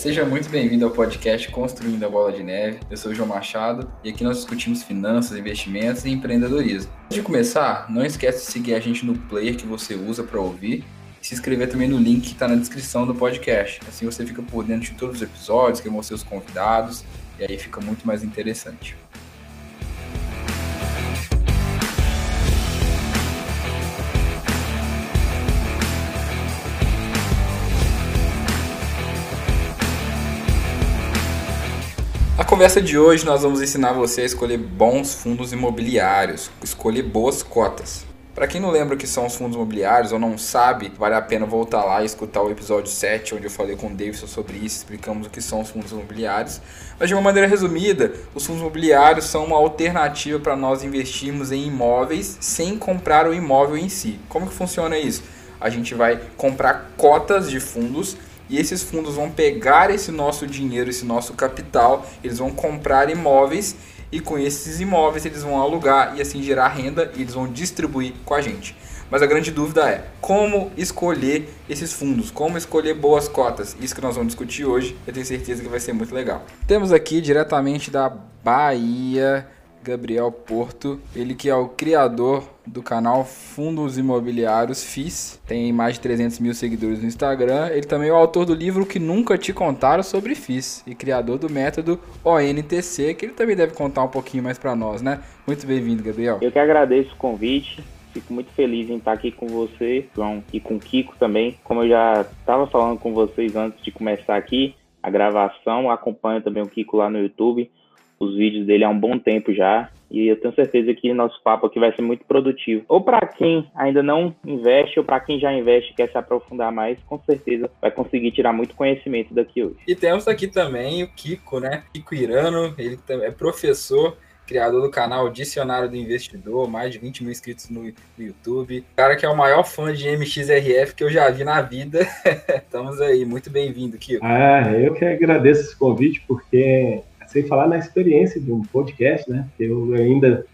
Seja muito bem-vindo ao podcast Construindo a Bola de Neve. Eu sou o João Machado e aqui nós discutimos finanças, investimentos e empreendedorismo. Antes de começar, não esquece de seguir a gente no player que você usa para ouvir e se inscrever também no link que está na descrição do podcast. Assim você fica por dentro de todos os episódios, quem vão ser os convidados e aí fica muito mais interessante. Conversa de hoje nós vamos ensinar você a escolher bons fundos imobiliários, escolher boas cotas. Para quem não lembra o que são os fundos imobiliários ou não sabe, vale a pena voltar lá e escutar o episódio 7, onde eu falei com o Davidson sobre isso, explicamos o que são os fundos imobiliários. Mas de uma maneira resumida, os fundos imobiliários são uma alternativa para nós investirmos em imóveis sem comprar o imóvel em si. Como que funciona isso? A gente vai comprar cotas de fundos e esses fundos vão pegar esse nosso dinheiro, esse nosso capital, eles vão comprar imóveis e com esses imóveis eles vão alugar e assim gerar renda e eles vão distribuir com a gente. Mas a grande dúvida é como escolher esses fundos, como escolher boas cotas. Isso que nós vamos discutir hoje, eu tenho certeza que vai ser muito legal. Temos aqui diretamente da Bahia Gabriel Porto, ele que é o criador do canal Fundos Imobiliários FIS, tem mais de 300 mil seguidores no Instagram. Ele também é o autor do livro Que Nunca Te Contaram sobre FIS e criador do método ONTC, que ele também deve contar um pouquinho mais para nós, né? Muito bem-vindo, Gabriel. Eu que agradeço o convite. Fico muito feliz em estar aqui com você, João, e com o Kiko também. Como eu já estava falando com vocês antes de começar aqui a gravação, acompanho também o Kiko lá no YouTube os vídeos dele há um bom tempo já. E eu tenho certeza que nosso papo aqui vai ser muito produtivo. Ou para quem ainda não investe, ou para quem já investe e quer se aprofundar mais, com certeza vai conseguir tirar muito conhecimento daqui hoje. E temos aqui também o Kiko, né? Kiko Irano, ele é professor criador do canal Dicionário do Investidor, mais de 20 mil inscritos no, YouTube. Cara que é o maior fã de MXRF que eu já vi na vida. Estamos aí, muito bem-vindo, Kiko. Ah, eu que agradeço esse convite, porque sem falar na experiência de um podcast, né? Eu ainda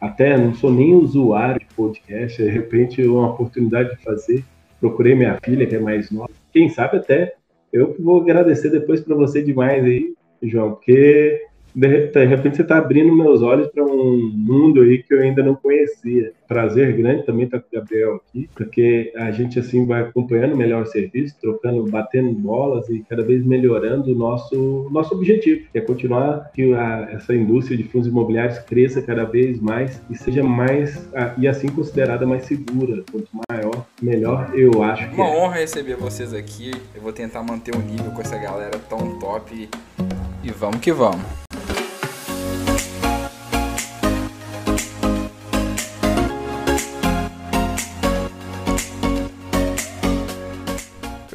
até não sou nem usuário de podcast, de repente uma oportunidade de fazer. Procurei minha filha, que é mais nova. Quem sabe até eu vou agradecer depois para você demais aí, João, porque de repente você está abrindo meus olhos para um mundo aí que eu ainda não conhecia. Prazer grande também estar tá com o Gabriel aqui, porque a gente assim vai acompanhando melhor o serviço, trocando, batendo bolas e cada vez melhorando o nosso, nosso objetivo, que é continuar que a, essa indústria de fundos imobiliários cresça cada vez mais e seja mais, e assim considerada mais segura. Quanto maior, melhor eu acho que Uma é. honra receber vocês aqui. Eu vou tentar manter o nível com essa galera tão top. E vamos que vamos.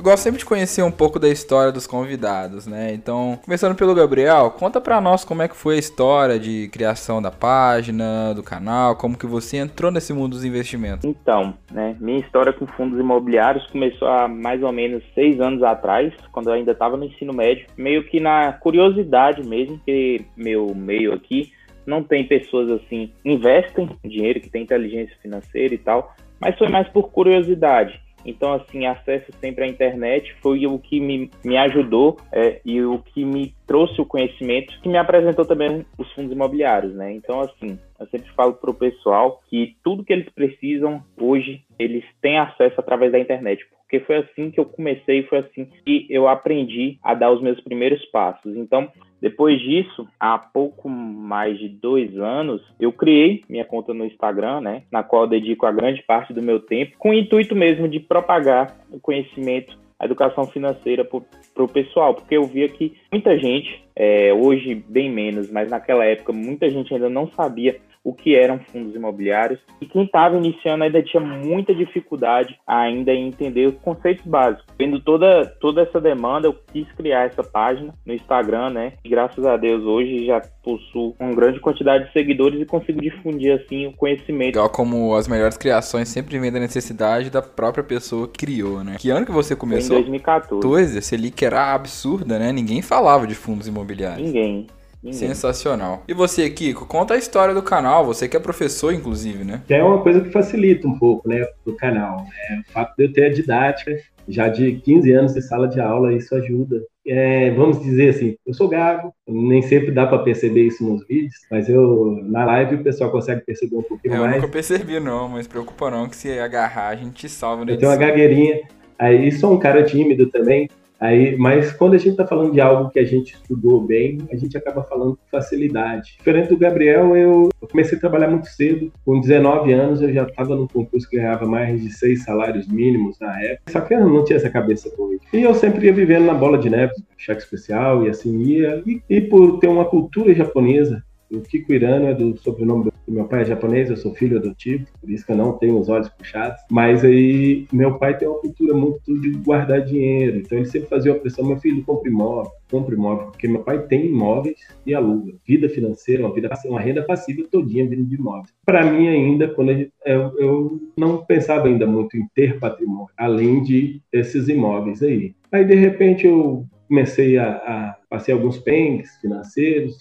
Eu gosto sempre de conhecer um pouco da história dos convidados, né? Então, começando pelo Gabriel, conta para nós como é que foi a história de criação da página, do canal, como que você entrou nesse mundo dos investimentos. Então, né, minha história com fundos imobiliários começou há mais ou menos seis anos atrás, quando eu ainda estava no ensino médio, meio que na curiosidade mesmo, que meu meio aqui não tem pessoas assim, investem dinheiro, que tem inteligência financeira e tal, mas foi mais por curiosidade. Então, assim, acesso sempre à internet foi o que me, me ajudou é, e o que me trouxe o conhecimento, que me apresentou também os fundos imobiliários, né? Então, assim, eu sempre falo para o pessoal que tudo que eles precisam hoje, eles têm acesso através da internet, porque foi assim que eu comecei, foi assim que eu aprendi a dar os meus primeiros passos. Então, depois disso, há pouco mais de dois anos, eu criei minha conta no Instagram, né, na qual dedico a grande parte do meu tempo, com o intuito mesmo de propagar o conhecimento, a educação financeira para o pessoal, porque eu via que muita gente, é, hoje bem menos, mas naquela época muita gente ainda não sabia o que eram fundos imobiliários. E quem estava iniciando ainda tinha muita dificuldade ainda em entender os conceitos básicos. Vendo toda, toda essa demanda, eu quis criar essa página no Instagram, né? E graças a Deus hoje já possuo uma grande quantidade de seguidores e consigo difundir assim o conhecimento. Legal como as melhores criações sempre vêm da necessidade da própria pessoa que criou, né? Que ano que você começou? Foi em 2014. Pois, essa ali que era absurda, né? Ninguém falava de fundos imobiliários. Ninguém. Ninguém. Sensacional. E você, Kiko, conta a história do canal, você que é professor, inclusive, né? Que é uma coisa que facilita um pouco, né, do canal. Né? O fato de eu ter a didática já de 15 anos de sala de aula, isso ajuda é, vamos dizer assim, eu sou gago, nem sempre dá para perceber isso nos vídeos, mas eu na live o pessoal consegue perceber um pouquinho eu mais. Eu nunca percebi não, mas preocupa não que se agarrar a gente salva. Eu tenho uma gagueirinha, aí sou um cara tímido também, Aí, mas quando a gente está falando de algo que a gente estudou bem, a gente acaba falando com facilidade. Diferente do Gabriel, eu, eu comecei a trabalhar muito cedo. Com 19 anos, eu já estava num concurso que ganhava mais de seis salários mínimos na época. Só que eu não tinha essa cabeça boa. E eu sempre ia vivendo na bola de neve, cheque especial, e assim ia. E, e por ter uma cultura japonesa, o Kiko Irano é do sobrenome do meu pai é japonês, eu sou filho adotivo, por isso que eu não tenho os olhos puxados. Mas aí meu pai tem uma cultura muito de guardar dinheiro, então ele sempre fazia uma pressão: meu filho, compre imóvel, compre imóvel, porque meu pai tem imóveis e aluga. Vida financeira, uma, vida, uma renda passiva todinha vindo de imóveis. Para mim, ainda, quando eu, eu não pensava ainda muito em ter patrimônio, além de esses imóveis aí. Aí, de repente, eu comecei a, a passei alguns pengues financeiros,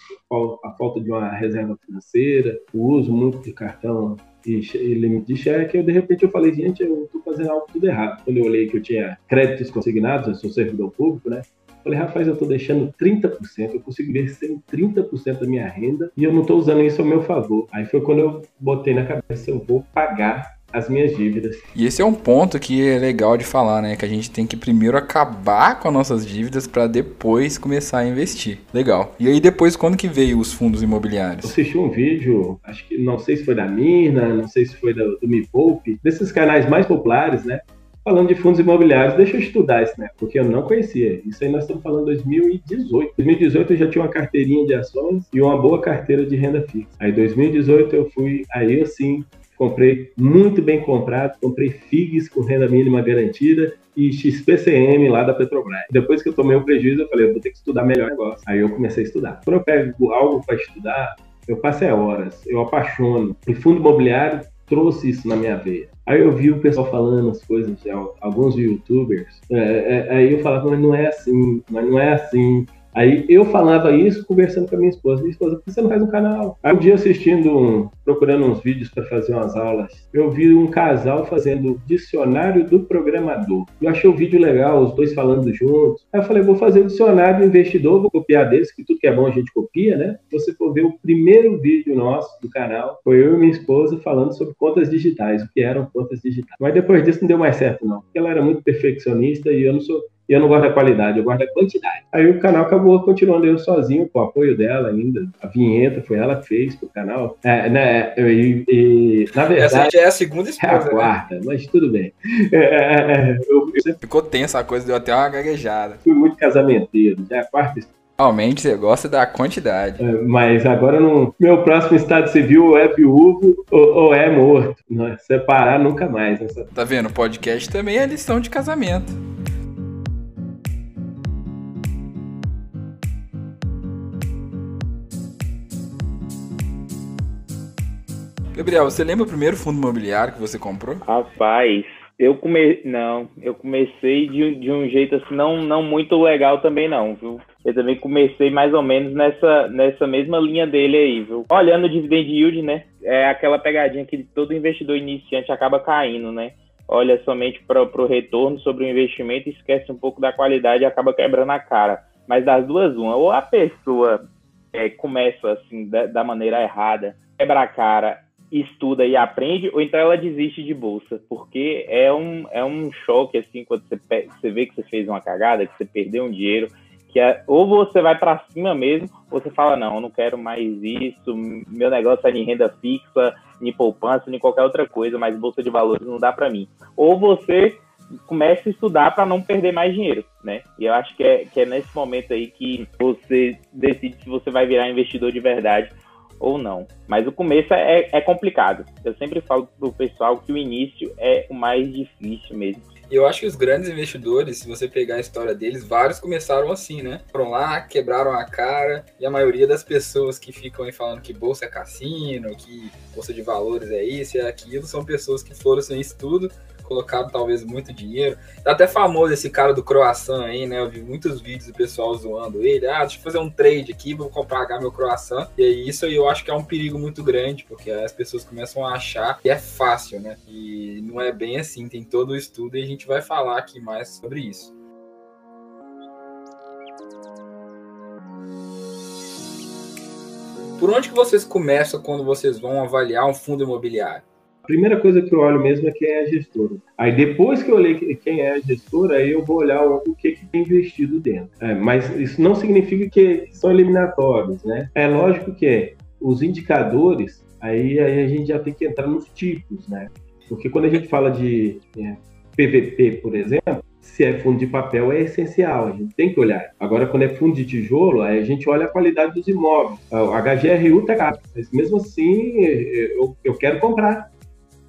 a falta de uma reserva financeira, o uso muito de cartão e, e limite de cheque, e de repente eu falei, gente, eu estou fazendo algo tudo errado. Quando eu olhei que eu tinha créditos consignados, eu sou servidor público, né? Falei, rapaz, eu estou deixando 30%, eu consigo ver sem 30% da minha renda e eu não estou usando isso ao meu favor. Aí foi quando eu botei na cabeça, eu vou pagar as minhas dívidas. E esse é um ponto que é legal de falar, né? Que a gente tem que primeiro acabar com as nossas dívidas para depois começar a investir. Legal. E aí depois quando que veio os fundos imobiliários? Eu assisti um vídeo, acho que não sei se foi da Mirna, não sei se foi do, do Me Poupe, desses canais mais populares, né? Falando de fundos imobiliários, deixa eu estudar isso, né? Porque eu não conhecia. Isso aí nós estamos falando de 2018. 2018 eu já tinha uma carteirinha de ações e uma boa carteira de renda fixa. Aí 2018 eu fui, aí eu sim comprei muito bem comprado, comprei FIGs com renda mínima garantida e XPCM lá da Petrobras. Depois que eu tomei o prejuízo, eu falei, eu vou ter que estudar melhor negócio. Aí eu comecei a estudar. Quando eu pego algo para estudar, eu passo é horas, eu apaixono. E fundo imobiliário trouxe isso na minha veia. Aí eu vi o pessoal falando as coisas, alguns youtubers, é, é, aí eu falava, mas não é assim, mas não é assim. Aí eu falava isso conversando com a minha esposa. Minha esposa, por que você não faz um canal? Aí um dia assistindo, um, procurando uns vídeos para fazer umas aulas, eu vi um casal fazendo dicionário do programador. Eu achei o vídeo legal, os dois falando juntos. Aí eu falei, vou fazer o dicionário do investidor, vou copiar deles, que tudo que é bom a gente copia, né? Você for ver o primeiro vídeo nosso do canal, foi eu e minha esposa falando sobre contas digitais, o que eram contas digitais. Mas depois disso não deu mais certo, não. Porque ela era muito perfeccionista e eu não sou eu não gosto da qualidade, eu gosto da quantidade. Aí o canal acabou continuando eu sozinho, com o apoio dela ainda. A vinheta foi ela que fez pro canal. É, né, e, e, na verdade. Essa já é a segunda esposa. É a né? quarta, né? mas tudo bem. É, é, é, eu, eu sempre... Ficou tensa a coisa, deu até uma gaguejada. Fui muito casamenteiro, já é a quarta esposa. Realmente você gosta da quantidade. É, mas agora no meu próximo estado civil é viúvo ou, ou é morto. Não, é separar nunca mais. Nessa... Tá vendo? O podcast também é lição de casamento. Gabriel, você lembra o primeiro fundo imobiliário que você comprou? Rapaz, eu come... não, eu comecei de, de um jeito assim não, não muito legal também não, viu? Eu também comecei mais ou menos nessa, nessa mesma linha dele aí, viu? Olhando o dividend yield, né? É aquela pegadinha que todo investidor iniciante acaba caindo, né? Olha somente para o retorno sobre o investimento e esquece um pouco da qualidade e acaba quebrando a cara. Mas das duas, uma, ou a pessoa é, começa assim da, da maneira errada, quebra a cara estuda e aprende, ou então ela desiste de bolsa, porque é um, é um choque, assim, quando você, você vê que você fez uma cagada, que você perdeu um dinheiro, que é, ou você vai para cima mesmo, ou você fala, não, eu não quero mais isso, meu negócio é em renda fixa, em poupança, em qualquer outra coisa, mas bolsa de valores não dá para mim. Ou você começa a estudar para não perder mais dinheiro, né? E eu acho que é, que é nesse momento aí que você decide se você vai virar investidor de verdade ou não. Mas o começo é, é complicado. Eu sempre falo pro pessoal que o início é o mais difícil mesmo. Eu acho que os grandes investidores, se você pegar a história deles, vários começaram assim, né? Foram lá, quebraram a cara, e a maioria das pessoas que ficam aí falando que bolsa é cassino, que bolsa de valores é isso é aquilo, são pessoas que foram sem estudo, colocado talvez muito dinheiro. Tá até famoso esse cara do croissant aí, né? Eu vi muitos vídeos do pessoal zoando ele. Ah, deixa eu fazer um trade aqui, vou comprar meu croissant. E é isso aí eu acho que é um perigo muito grande, porque as pessoas começam a achar que é fácil, né? E não é bem assim, tem todo o estudo e a gente vai falar aqui mais sobre isso. Por onde que vocês começam quando vocês vão avaliar um fundo imobiliário? Primeira coisa que eu olho mesmo é quem é a gestora. Aí depois que eu olhei quem é a gestora, aí eu vou olhar o que, que tem investido dentro. É, mas isso não significa que são eliminatórios, né? É lógico que os indicadores, aí, aí a gente já tem que entrar nos tipos, né? Porque quando a gente fala de é, PVP, por exemplo, se é fundo de papel é essencial, a gente tem que olhar. Agora, quando é fundo de tijolo, aí a gente olha a qualidade dos imóveis. O HGRU tá caro, mas mesmo assim eu, eu quero comprar,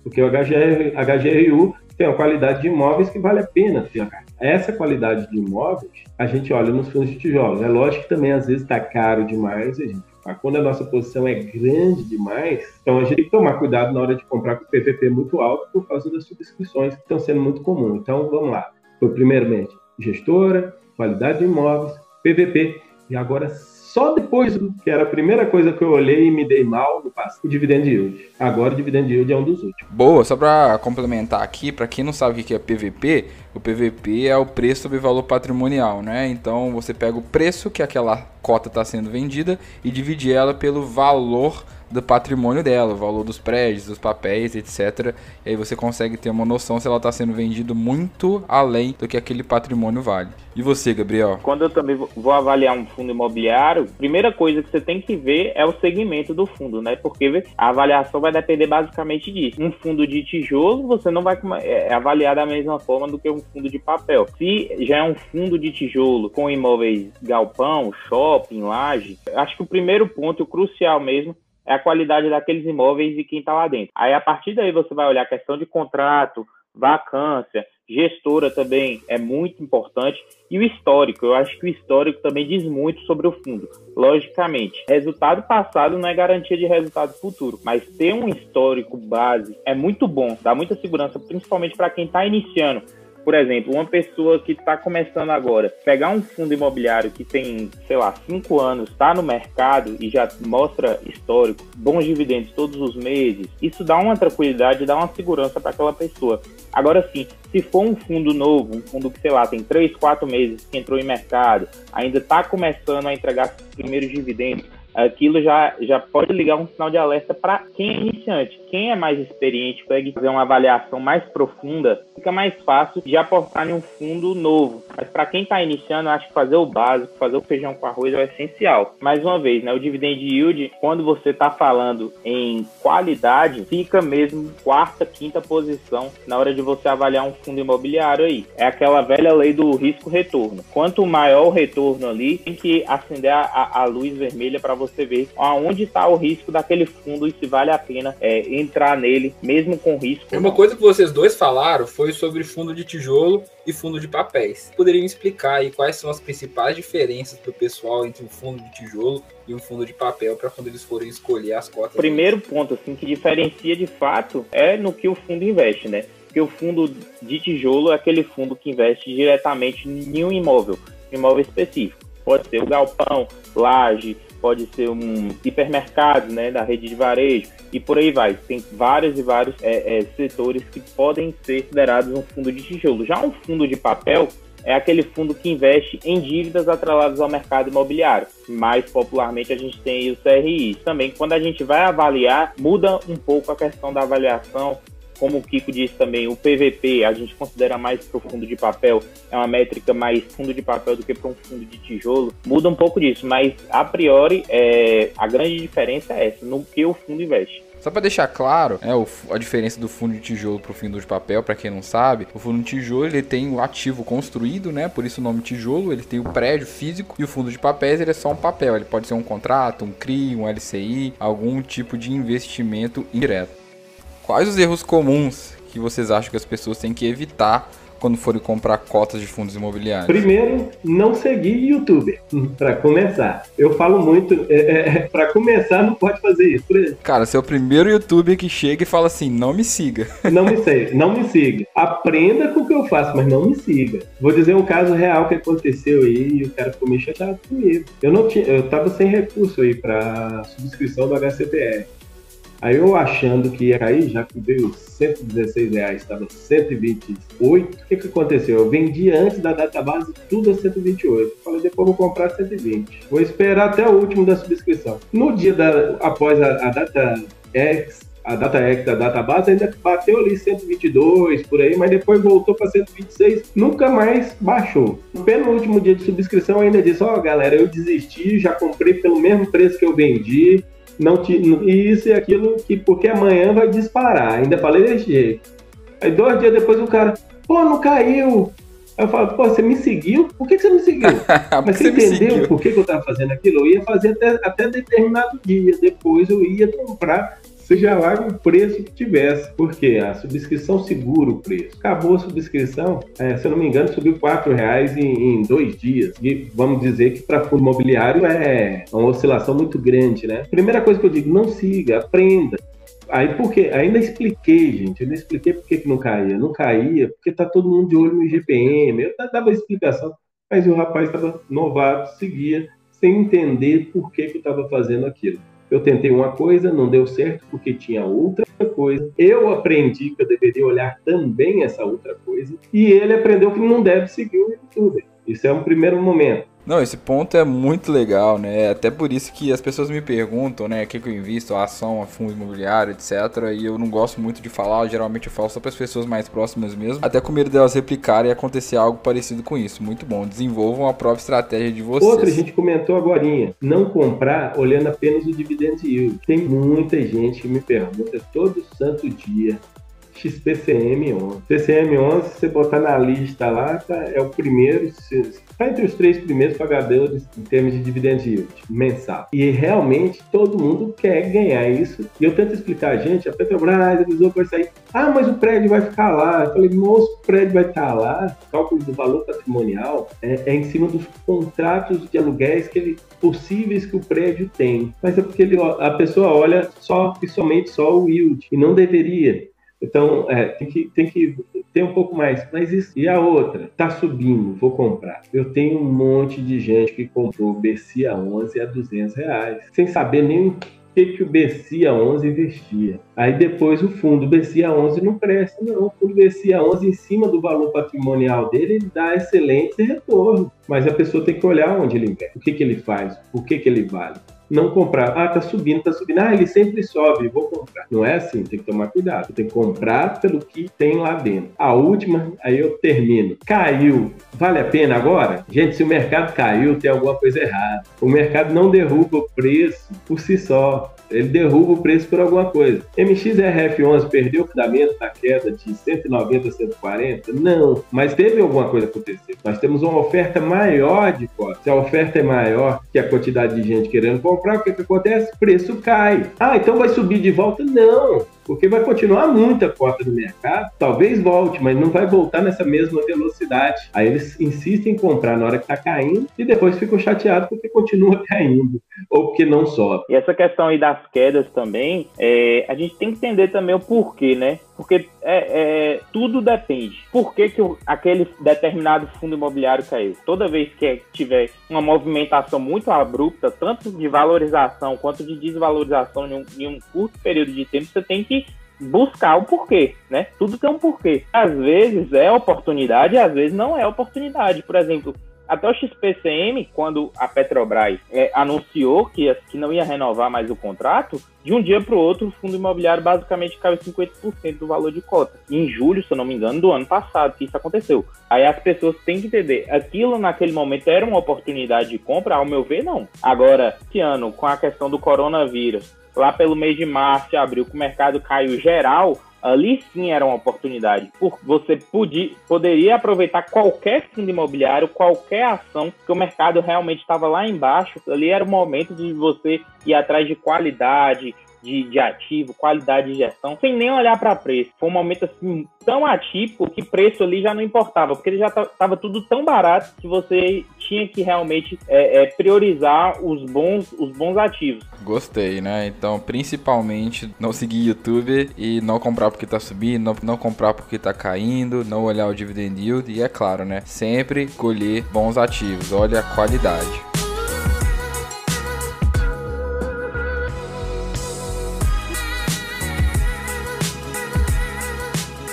porque o HGR, HGRU tem uma qualidade de imóveis que vale a pena ter. Essa qualidade de imóveis a gente olha nos fundos de tijolo. É lógico que também às vezes está caro demais, a gente quando a nossa posição é grande demais, então a gente tem que tomar cuidado na hora de comprar com o PVP muito alto por causa das subscrições que estão sendo muito comuns. Então vamos lá. Foi primeiramente gestora, qualidade de imóveis, PVP, e agora só depois, que era a primeira coisa que eu olhei e me dei mal no passado, o dividend yield. Agora o dividend yield é um dos últimos. Boa, só para complementar aqui, para quem não sabe o que é PVP, o PVP é o preço sobre valor patrimonial, né? Então você pega o preço que aquela cota está sendo vendida e divide ela pelo valor do patrimônio dela, o valor dos prédios, dos papéis, etc. E aí você consegue ter uma noção se ela está sendo vendida muito além do que aquele patrimônio vale. E você, Gabriel? Quando eu também vou avaliar um fundo imobiliário, primeira coisa que você tem que ver é o segmento do fundo, né? Porque a avaliação vai depender basicamente disso. Um fundo de tijolo, você não vai é, é avaliar da mesma forma do que um fundo de papel. Se já é um fundo de tijolo com imóveis galpão, shopping, laje, acho que o primeiro ponto, o crucial mesmo, é a qualidade daqueles imóveis e quem está lá dentro. Aí, a partir daí, você vai olhar a questão de contrato, vacância, gestora também é muito importante. E o histórico, eu acho que o histórico também diz muito sobre o fundo. Logicamente, resultado passado não é garantia de resultado futuro, mas ter um histórico base é muito bom, dá muita segurança, principalmente para quem está iniciando por exemplo, uma pessoa que está começando agora, pegar um fundo imobiliário que tem, sei lá, cinco anos, está no mercado e já mostra histórico, bons dividendos todos os meses, isso dá uma tranquilidade, dá uma segurança para aquela pessoa. Agora sim, se for um fundo novo, um fundo que, sei lá, tem três, quatro meses que entrou em mercado, ainda está começando a entregar os primeiros dividendos, aquilo já, já pode ligar um sinal de alerta para quem é iniciante. Quem é mais experiente, consegue fazer uma avaliação mais profunda, fica mais fácil de aportar em um fundo novo. Mas para quem está iniciando, acho que fazer o básico, fazer o feijão com arroz é essencial. Mais uma vez, né, o dividend yield, quando você está falando em qualidade, fica mesmo quarta, quinta posição na hora de você avaliar um fundo imobiliário aí. É aquela velha lei do risco-retorno. Quanto maior o retorno ali, tem que acender a, a luz vermelha para você ver aonde está o risco daquele fundo e se vale a pena é, entrar nele, mesmo com risco. Uma coisa que vocês dois falaram foi sobre fundo de tijolo e fundo de papéis. Poderiam explicar aí quais são as principais diferenças para o pessoal entre um fundo de tijolo e um fundo de papel para quando eles forem escolher as cotas? Primeiro ponto assim que diferencia de fato é no que o fundo investe, né? Porque o fundo de tijolo é aquele fundo que investe diretamente em um imóvel, um imóvel específico. Pode ser o galpão, laje, pode ser um hipermercado né, da rede de varejo e por aí vai. Tem vários e vários é, é, setores que podem ser considerados um fundo de tijolo. Já um fundo de papel é aquele fundo que investe em dívidas atreladas ao mercado imobiliário. Mais popularmente a gente tem o CRI. Também quando a gente vai avaliar, muda um pouco a questão da avaliação como o Kiko disse também, o PVP a gente considera mais para o fundo de papel, é uma métrica mais fundo de papel do que para um fundo de tijolo. Muda um pouco disso, mas a priori é, a grande diferença é essa, no que o fundo investe. Só para deixar claro, é, o, a diferença do fundo de tijolo para o fundo de papel, para quem não sabe, o fundo de tijolo ele tem o ativo construído, né? Por isso o nome tijolo, ele tem o prédio físico e o fundo de papéis ele é só um papel, ele pode ser um contrato, um CRI, um LCI, algum tipo de investimento indireto. Quais os erros comuns que vocês acham que as pessoas têm que evitar quando forem comprar cotas de fundos imobiliários? Primeiro, não seguir YouTube, para começar. Eu falo muito, é, é, é para começar não pode fazer isso. Cara, você é o primeiro youtuber que chega e fala assim, não me siga. Não me siga, não me siga. Aprenda com o que eu faço, mas não me siga. Vou dizer um caso real que aconteceu aí e o cara ficou meio chateado comigo. Eu não tinha, eu tava sem recurso aí para subscrição do HCPR. Aí eu achando que ia cair, já que veio 116 reais, estava 128. O que, que aconteceu? Eu vendi antes da data base tudo a 128. Falei, depois vou comprar 120. Vou esperar até o último da subscrição. No dia da, após a, a data X, a data X da data base ainda bateu ali 122 por aí, mas depois voltou para 126, nunca mais baixou. No penúltimo dia de subscrição ainda disse: Ó, oh, galera, eu desisti, já comprei pelo mesmo preço que eu vendi, não te, e isso e aquilo, que porque amanhã vai disparar. Ainda falei desse jeito. Aí dois dias depois o cara, pô, não caiu. Aí eu falo, pô, você me seguiu? Por que, você me seguiu? Mas você, você entendeu por que, que, eu tava fazendo aquilo? Eu ia fazer até, até determinado dia. Depois eu ia comprar seja lá o preço que tivesse, porque a subscrição segura o preço. Acabou a subscrição, é, se eu não me engano, subiu R$ reais em, em, dois dias. E vamos dizer que para fundo imobiliário é uma oscilação muito grande, né? Primeira coisa que eu digo, não siga, aprenda. Aí porque ainda expliquei, gente, ainda expliquei por que, não caía. Não caía porque tá todo mundo de olho no IGPM. Eu dava explicação, mas o rapaz estava novato, seguia sem entender por que, que eu estava fazendo aquilo. Eu tentei uma coisa, não deu certo porque tinha outra coisa. Eu aprendi que eu deveria olhar também essa outra coisa. E ele aprendeu que não deve seguir o YouTube. Isso é um primeiro momento. Não, esse ponto é muito legal, né? Até por isso que as pessoas me perguntam, né, o que, que eu invisto, a ação, a fundo imobiliário, etc. E eu não gosto muito de falar, geralmente eu falo só para as pessoas mais próximas mesmo, até com medo delas replicarem e acontecer algo parecido com isso. Muito bom, desenvolvam a própria estratégia de vocês. Outra, a gente comentou agora, não comprar olhando apenas o dividend yield. Tem muita gente que me pergunta todo santo dia, XPCM11. PCM11, se você botar na lista lá, tá, é o primeiro, está entre os três primeiros pagadores em termos de dividend yield mensal. E realmente todo mundo quer ganhar isso. E eu tento explicar, gente, a Petrobras avisou vai sair. Ah, mas o prédio vai ficar lá. Eu falei, moço, o prédio vai estar lá. O cálculo do valor patrimonial é, é em cima dos contratos de aluguéis que ele, possíveis que o prédio tem. Mas é porque ele, a pessoa olha só e somente só o yield. E não deveria. Então, é, tem, que, tem que ter um pouco mais. Mas isso. E a outra? Tá subindo, vou comprar. Eu tenho um monte de gente que comprou BCA 11 a 200 reais, sem saber nem o que, que o BCA 11 investia. Aí depois o fundo BCA 11 não presta, não. O fundo BCA 11, em cima do valor patrimonial dele, ele dá excelente retorno. Mas a pessoa tem que olhar onde ele investe, o que, que ele faz, o que, que ele vale não comprar. Ah, tá subindo, tá subindo. Ah, ele sempre sobe, vou comprar. Não é assim, tem que tomar cuidado. Tem que comprar pelo que tem lá dentro. A última, aí eu termino. Caiu, vale a pena agora? Gente, se o mercado caiu, tem alguma coisa errada. O mercado não derruba o preço por si só. Ele derruba o preço por alguma coisa. MXRF11 perdeu o fundamento da queda de 190 a 140? Não, mas teve alguma coisa acontecer. Nós temos uma oferta maior de cotas. Se a oferta é maior que a quantidade de gente querendo comprar, o que, que acontece? O preço cai. Ah, então vai subir de volta? Não porque vai continuar muita cota no mercado, talvez volte, mas não vai voltar nessa mesma velocidade. Aí eles insistem em comprar na hora que está caindo e depois ficam chateados porque continua caindo ou porque não sobe. E essa questão aí das quedas também, é, a gente tem que entender também o porquê, né? Porque é, é, tudo depende. Por que, que aquele determinado fundo imobiliário caiu? Toda vez que tiver uma movimentação muito abrupta, tanto de valorização quanto de desvalorização em um, em um curto período de tempo, você tem que buscar o porquê, né? Tudo tem um porquê. Às vezes é oportunidade, às vezes não é oportunidade. Por exemplo, até o XPCM, quando a Petrobras é, anunciou que, que não ia renovar mais o contrato, de um dia para o outro o fundo imobiliário basicamente caiu 50% do valor de cota. Em julho, se eu não me engano, do ano passado que isso aconteceu. Aí as pessoas têm que entender, aquilo naquele momento era uma oportunidade de compra? Ao meu ver, não. Agora, esse ano, com a questão do coronavírus, lá pelo mês de março e abril, que o mercado caiu geral, ali sim era uma oportunidade. Por você podia, poderia aproveitar qualquer fundo imobiliário, qualquer ação, que o mercado realmente estava lá embaixo. Ali era o momento de você ir atrás de qualidade, de, de ativo, qualidade de gestão, sem nem olhar para preço. Foi um momento assim tão atípico que preço ali já não importava, porque ele já estava tudo tão barato que você tinha que realmente é, é, priorizar os bons, os bons ativos. Gostei, né? Então, principalmente, não seguir YouTube e não comprar porque tá subindo, não, não comprar porque tá caindo, não olhar o dividend yield e, é claro, né? Sempre colher bons ativos, olha a qualidade.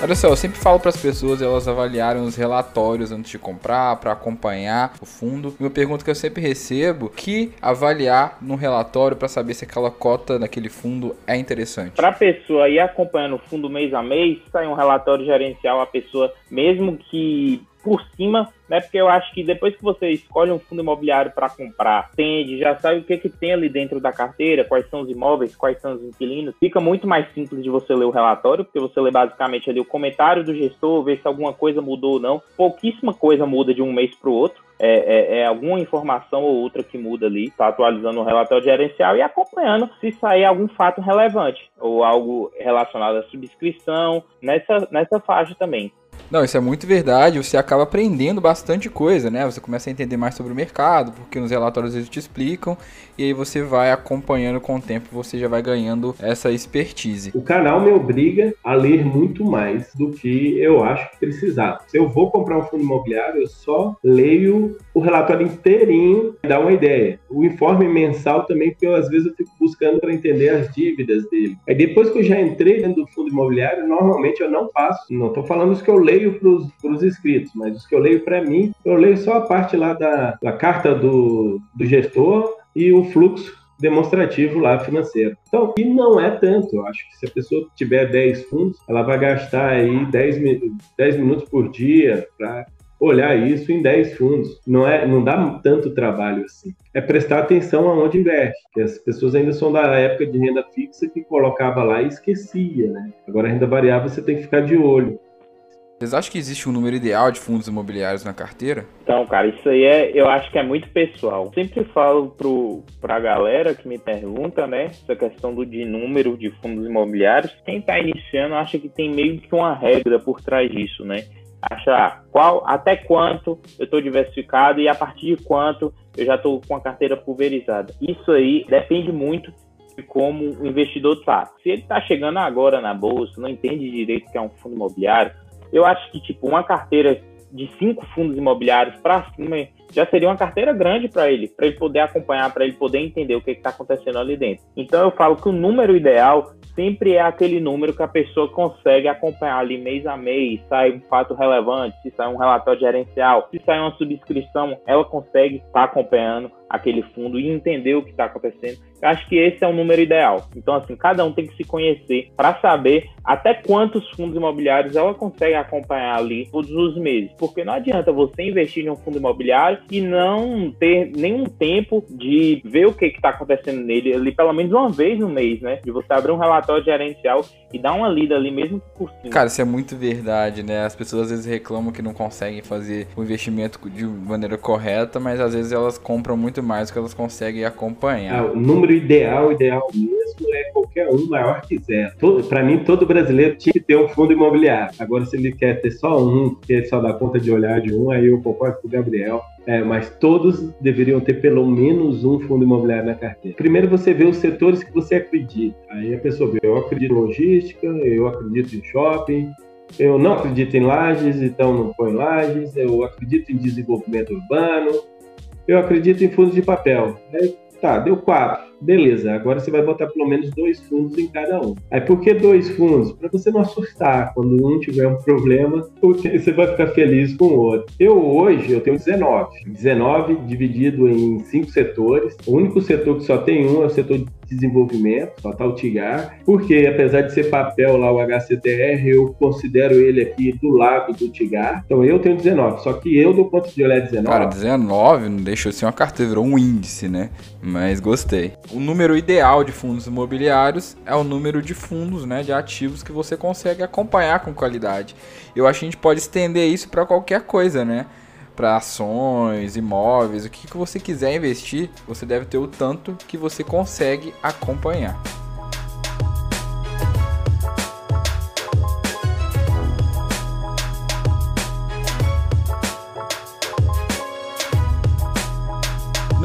Olha só, eu sempre falo para as pessoas elas avaliarem os relatórios antes de comprar, para acompanhar o fundo. E uma pergunta que eu sempre recebo, que avaliar no relatório para saber se aquela cota daquele fundo é interessante. Para a pessoa ir acompanhando o fundo mês a mês, sai um relatório gerencial, a pessoa, mesmo que por cima, né? Porque eu acho que depois que você escolhe um fundo imobiliário para comprar, tende, já sabe o que, que tem ali dentro da carteira, quais são os imóveis, quais são os inquilinos, fica muito mais simples de você ler o relatório, porque você lê basicamente ali o comentário do gestor, ver se alguma coisa mudou ou não. Pouquíssima coisa muda de um mês para o outro. É, é, é, alguma informação ou outra que muda ali, está atualizando o relatório gerencial e acompanhando se sair algum fato relevante ou algo relacionado à subscrição nessa, nessa faixa também. Não, isso é muito verdade. Você acaba aprendendo bastante coisa, né? Você começa a entender mais sobre o mercado, porque nos relatórios eles te explicam, e aí você vai acompanhando com o tempo, você já vai ganhando essa expertise. O canal me obriga a ler muito mais do que eu acho que precisava. Se eu vou comprar um fundo imobiliário, eu só leio o relatório inteirinho, dá uma ideia. O informe mensal também, porque eu, às vezes eu fico buscando para entender as dívidas dele. Aí depois que eu já entrei dentro do fundo imobiliário, normalmente eu não faço. Não estou falando os que eu leio leio para os inscritos, mas os que eu leio para mim, eu leio só a parte lá da, da carta do, do gestor e o fluxo demonstrativo lá financeiro. Então, e não é tanto. Eu acho que se a pessoa tiver 10 fundos, ela vai gastar aí 10, 10 minutos por dia para olhar isso em 10 fundos. Não é, não dá tanto trabalho assim. É prestar atenção aonde investe. Que as pessoas ainda são da época de renda fixa que colocava lá e esquecia, né? Agora a renda variável você tem que ficar de olho. Vocês acham que existe um número ideal de fundos imobiliários na carteira? Então, cara, isso aí é, eu acho que é muito pessoal. Sempre falo pro, pra galera que me pergunta, né, essa questão do de número de fundos imobiliários. Quem tá iniciando acha que tem meio que uma regra por trás disso, né? Acha qual, até quanto eu estou diversificado e a partir de quanto eu já estou com a carteira pulverizada. Isso aí depende muito de como o investidor tá. Se ele está chegando agora na bolsa, não entende direito que é um fundo imobiliário, eu acho que, tipo, uma carteira de cinco fundos imobiliários para cima já seria uma carteira grande para ele, para ele poder acompanhar, para ele poder entender o que está acontecendo ali dentro. Então eu falo que o número ideal sempre é aquele número que a pessoa consegue acompanhar ali mês a mês, sai um fato relevante, se sai um relatório gerencial, se sai uma subscrição, ela consegue estar tá acompanhando aquele fundo e entender o que está acontecendo. Eu acho que esse é o número ideal. Então, assim, cada um tem que se conhecer para saber até quantos fundos imobiliários ela consegue acompanhar ali todos os meses. Porque não adianta você investir em um fundo imobiliário e não ter nenhum tempo de ver o que está acontecendo nele ali, pelo menos uma vez no mês, né? De você abrir um relatório gerencial e dar uma lida ali, mesmo que por cima. Cara, isso é muito verdade, né? As pessoas às vezes reclamam que não conseguem fazer o investimento de maneira correta, mas às vezes elas compram muito mais do que elas conseguem acompanhar. É, o número ideal, ideal mesmo, é qualquer um maior que zero. Para mim, todo brasileiro tinha que ter um fundo imobiliário. Agora, se ele quer ter só um, que só dá conta de olhar de um, aí eu concordo com o Gabriel. É, mas todos deveriam ter pelo menos um fundo imobiliário na carteira. Primeiro você vê os setores que você acredita. Aí a pessoa vê, eu acredito em logística, eu acredito em shopping, eu não acredito em lajes, então não põe lajes, eu acredito em desenvolvimento urbano, eu acredito em fundos de papel. Aí, tá, deu quatro. Beleza, agora você vai botar pelo menos dois fundos em cada um. Aí por que dois fundos? Para você não assustar quando um tiver um problema, você vai ficar feliz com o outro. Eu hoje eu tenho 19. 19 dividido em cinco setores. O único setor que só tem um é o setor de desenvolvimento, só tá o TIGAR, porque apesar de ser papel lá o HCTR, eu considero ele aqui do lado do TIGAR. Então eu tenho 19, só que eu dou conta de olhar 19. Cara, 19 não deixou de ser uma carteira, virou um índice, né? Mas gostei. O número ideal de fundos imobiliários é o número de fundos, né, de ativos que você consegue acompanhar com qualidade. Eu acho que a gente pode estender isso para qualquer coisa, né? Para ações, imóveis, o que, que você quiser investir, você deve ter o tanto que você consegue acompanhar.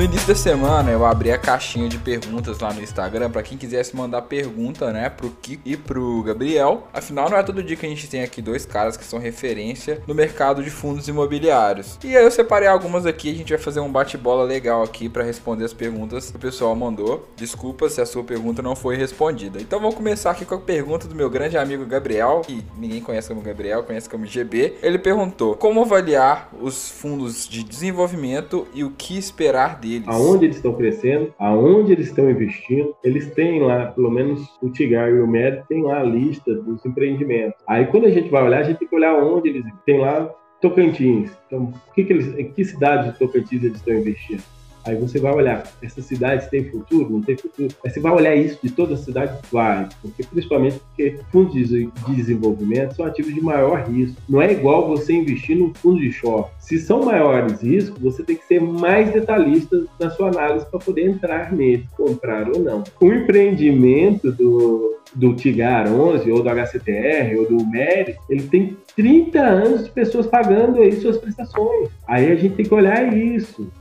Início da semana eu abri a caixinha de perguntas lá no Instagram para quem quisesse mandar pergunta, né, pro Kiko e pro Gabriel. Afinal, não é todo dia que a gente tem aqui dois caras que são referência no mercado de fundos imobiliários. E aí eu separei algumas aqui, a gente vai fazer um bate-bola legal aqui para responder as perguntas que o pessoal mandou. Desculpa se a sua pergunta não foi respondida. Então vamos começar aqui com a pergunta do meu grande amigo Gabriel, que ninguém conhece como Gabriel, conhece como GB. Ele perguntou: "Como avaliar os fundos de desenvolvimento e o que esperar deles. Aonde eles estão crescendo, aonde eles estão investindo. Eles têm lá, pelo menos o Tigar e o Med tem lá a lista dos empreendimentos. Aí quando a gente vai olhar, a gente tem que olhar onde eles têm lá Tocantins. Então, que que eles, em que cidade de Tocantins eles estão investindo? Aí você vai olhar, essas cidades têm futuro, não tem futuro? Aí você vai olhar isso de todas as cidades? Vai, porque principalmente porque fundos de desenvolvimento são ativos de maior risco. Não é igual você investir num fundo de shopping. Se são maiores riscos, você tem que ser mais detalhista na sua análise para poder entrar nele, comprar ou não. O empreendimento do, do Tigar 11, ou do HCTR, ou do MERI, ele tem 30 anos de pessoas pagando aí suas prestações. Aí a gente tem que olhar isso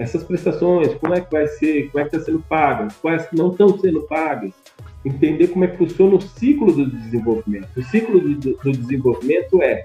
essas prestações, como é que vai ser, como é que está sendo paga, quais não estão sendo pagas, entender como é que funciona o ciclo do desenvolvimento. O ciclo do, do desenvolvimento é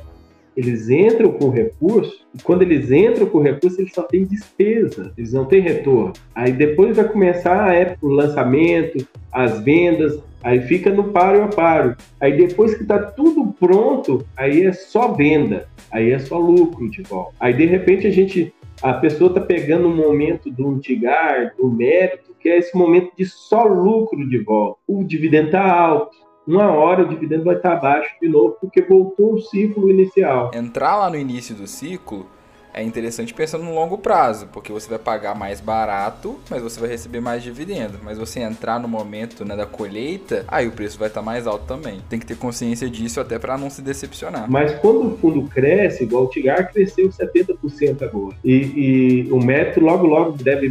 eles entram com recurso, e quando eles entram com recurso, eles só têm despesa, eles não têm retorno. Aí depois vai começar a época, o lançamento, as vendas, aí fica no paro a paro. Aí depois que está tudo pronto, aí é só venda, aí é só lucro de volta. Aí de repente a gente a pessoa está pegando um momento do tigar, do mérito, que é esse momento de só lucro de volta. O dividendo está alto. Uma hora o dividendo vai estar tá abaixo de novo, porque voltou o ciclo inicial. Entrar lá no início do ciclo é interessante pensando no longo prazo, porque você vai pagar mais barato, mas você vai receber mais dividendo. Mas você entrar no momento né, da colheita, aí o preço vai estar tá mais alto também. Tem que ter consciência disso até para não se decepcionar. Mas quando o fundo cresce, igual o Tigar cresceu 70% agora. E, e o método logo logo deve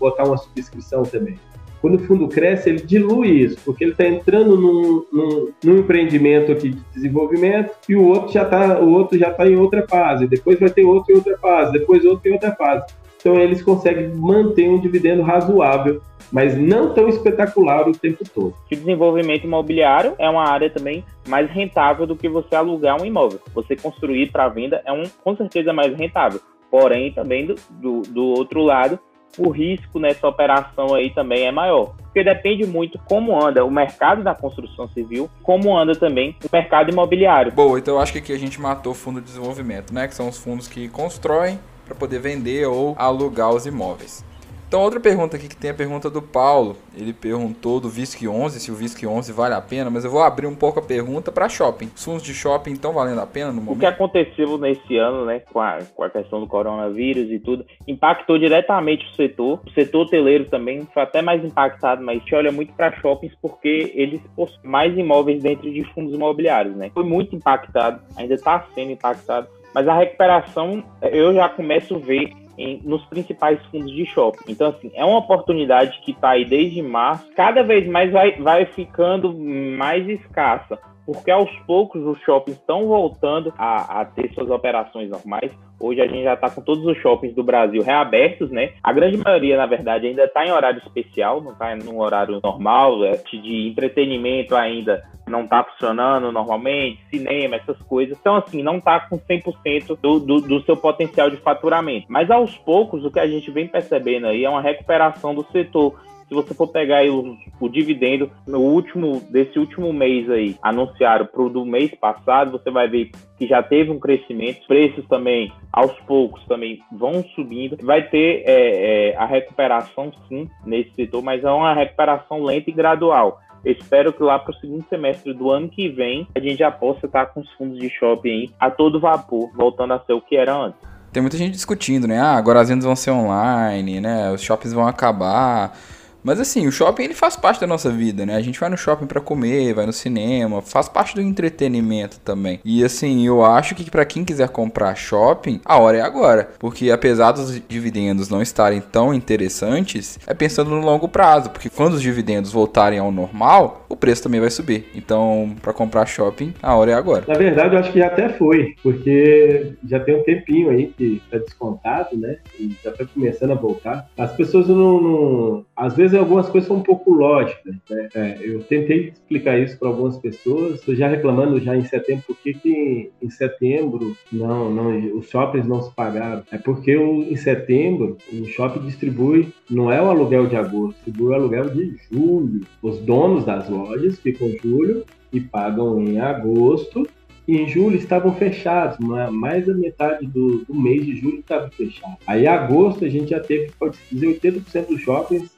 botar uma subscrição também. Quando o fundo cresce, ele dilui isso, porque ele está entrando num, num, num, empreendimento aqui de desenvolvimento e o outro já está o outro já tá em outra fase, depois vai ter outro em outra fase, depois outro em outra fase. Então eles conseguem manter um dividendo razoável, mas não tão espetacular o tempo todo. O desenvolvimento imobiliário é uma área também mais rentável do que você alugar um imóvel. Você construir para venda é um com certeza mais rentável. Porém, também do, do, do outro lado, o risco nessa operação aí também é maior. Porque depende muito como anda o mercado da construção civil, como anda também o mercado imobiliário. Boa, então eu acho que aqui a gente matou o fundo de desenvolvimento, né? Que são os fundos que constroem para poder vender ou alugar os imóveis. Então, outra pergunta aqui que tem a pergunta do Paulo. Ele perguntou do VISC 11, se o VISC 11 vale a pena, mas eu vou abrir um pouco a pergunta para shopping. Os fundos de shopping estão valendo a pena no momento? O que aconteceu nesse ano, né, com a, com a questão do coronavírus e tudo, impactou diretamente o setor. O setor hoteleiro também foi até mais impactado, mas a gente olha muito para shoppings porque eles possuem mais imóveis dentro de fundos imobiliários, né? Foi muito impactado, ainda está sendo impactado, mas a recuperação eu já começo a ver em, nos principais fundos de shopping. Então, assim, é uma oportunidade que está aí desde março, cada vez mais vai, vai ficando mais escassa porque aos poucos os shoppings estão voltando a, a, ter suas operações normais. Hoje a gente já está com todos os shoppings do Brasil reabertos, né? A grande maioria, na verdade, ainda está em horário especial, não está no horário normal, é, de entretenimento ainda não está funcionando normalmente, cinema, essas coisas. Então, assim, não está com 100% do, do, do seu potencial de faturamento. Mas aos poucos, o que a gente vem percebendo aí é uma recuperação do setor se você for pegar o, o dividendo no último desse último mês aí, anunciaram o do mês passado, você vai ver que já teve um crescimento, os preços também aos poucos também vão subindo. Vai ter é, é, a recuperação sim nesse setor, mas é uma recuperação lenta e gradual. Espero que lá para o segundo semestre do ano que vem a gente já possa estar com os fundos de shopping a todo vapor, voltando a ser o que era antes. Tem muita gente discutindo, né? Ah, agora as vendas vão ser online, né? Os shoppings vão acabar Mas assim, o shopping ele faz parte da nossa vida, né? A gente vai no shopping para comer, vai no cinema, faz parte do entretenimento também. E assim, eu acho que para quem quiser comprar shopping, a hora é agora, porque apesar dos dividendos não estarem tão interessantes, é pensando no longo prazo, porque quando os dividendos voltarem ao normal, o preço também vai subir. Então, para comprar shopping, a hora é agora. Na verdade, eu acho que até foi, porque já tem um tempinho aí que tá descontado, né? E já tá começando a voltar. As pessoas não, não às vezes algumas coisas são um pouco lógicas. Né? É, eu tentei explicar isso para algumas pessoas, já reclamando já em setembro por que, em setembro não, não, os shoppings não se pagaram. É porque o, em setembro o shopping distribui, não é o aluguel de agosto, distribui o aluguel de julho. Os donos das lojas ficam em julho e pagam em agosto em julho estavam fechados, mais da metade do, do mês de julho estava fechado. Aí, agosto, a gente já teve, pode dizer, 80% dos shoppings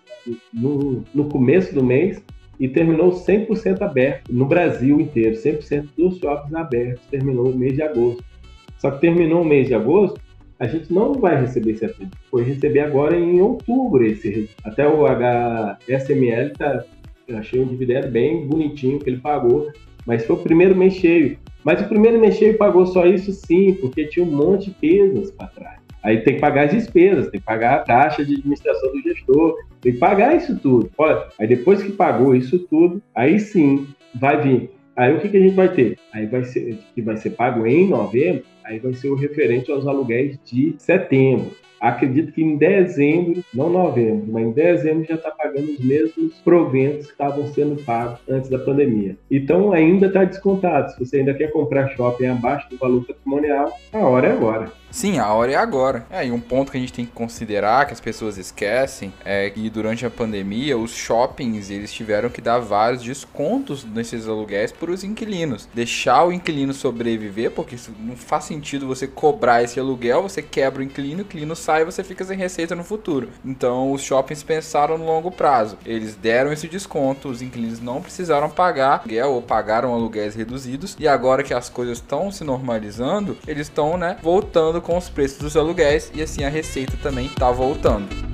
no, no começo do mês e terminou 100% aberto no Brasil inteiro. 100% dos shoppings abertos terminou o mês de agosto. Só que terminou o mês de agosto, a gente não vai receber esse atendimento. Foi receber agora em outubro esse Até o HSML tá, eu achei um dividendo bem bonitinho que ele pagou, mas foi o primeiro mês cheio. Mas o primeiro mês cheio pagou só isso sim, porque tinha um monte de pesos para trás. Aí tem que pagar as despesas, tem que pagar a taxa de administração do gestor, tem que pagar isso tudo. Olha, aí depois que pagou isso tudo, aí sim vai vir. Aí o que, que a gente vai ter? Aí vai ser que vai ser pago em novembro, aí vai ser o referente aos aluguéis de setembro. Acredito que em dezembro, não novembro, mas em dezembro já está pagando os mesmos proventos que estavam sendo pagos antes da pandemia. Então ainda está descontado. Se você ainda quer comprar shopping abaixo do valor patrimonial, a hora é agora. Sim, a hora é agora. É, e um ponto que a gente tem que considerar, que as pessoas esquecem, é que durante a pandemia, os shoppings, eles tiveram que dar vários descontos nesses aluguéis para os inquilinos. Deixar o inquilino sobreviver, porque não faz sentido você cobrar esse aluguel, você quebra o inquilino, o inquilino sai e você fica sem receita no futuro. Então, os shoppings pensaram no longo prazo. Eles deram esse desconto, os inquilinos não precisaram pagar aluguel ou pagaram aluguéis reduzidos, e agora que as coisas estão se normalizando, eles estão, né, voltando com os preços dos aluguéis e assim a receita também está voltando.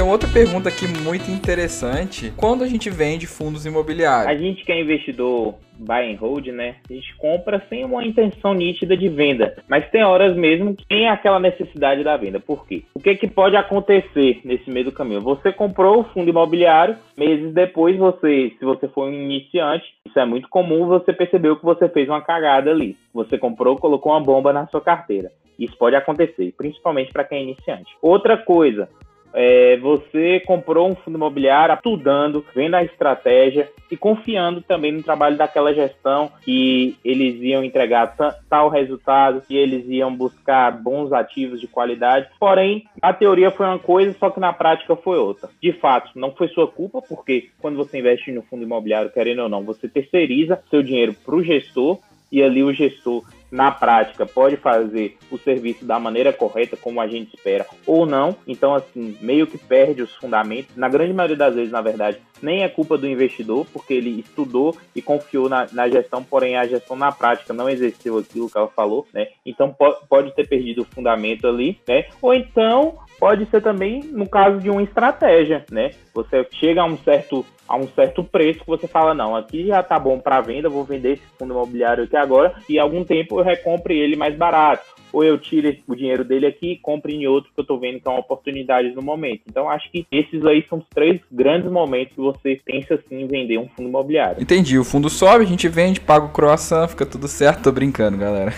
Tem outra pergunta aqui muito interessante. Quando a gente vende fundos imobiliários? A gente que é investidor buy and hold, né? A gente compra sem uma intenção nítida de venda, mas tem horas mesmo que tem aquela necessidade da venda. Por quê? O que, que pode acontecer nesse meio do caminho? Você comprou o fundo imobiliário, meses depois você, se você for um iniciante, isso é muito comum, você percebeu que você fez uma cagada ali. Você comprou, colocou uma bomba na sua carteira. Isso pode acontecer, principalmente para quem é iniciante. Outra coisa, é, você comprou um fundo imobiliário estudando, vendo a estratégia e confiando também no trabalho daquela gestão que eles iam entregar tal resultado, que eles iam buscar bons ativos de qualidade. Porém, a teoria foi uma coisa, só que na prática foi outra. De fato, não foi sua culpa, porque quando você investe no fundo imobiliário, querendo ou não, você terceiriza seu dinheiro para o gestor e ali o gestor na prática pode fazer o serviço da maneira correta, como a gente espera, ou não. Então, assim, meio que perde os fundamentos. Na grande maioria das vezes, na verdade, nem é culpa do investidor, porque ele estudou e confiou na, na gestão, porém a gestão na prática não exerceu aquilo que ela falou, né? Então pode ter perdido o fundamento ali, né? Ou então pode ser também no caso de uma estratégia, né? Você chega a um certo a um certo preço que você fala não, aqui já tá bom para venda, vou vender esse fundo imobiliário aqui agora e algum tempo eu recompre ele mais barato ou eu tiro o dinheiro dele aqui e compro em outro que eu tô vendo que é uma oportunidade no momento. Então acho que esses aí são os três grandes momentos que você pensa assim em vender um fundo imobiliário. Entendi, o fundo sobe, a gente vende, paga o croissant, fica tudo certo, tô brincando, galera.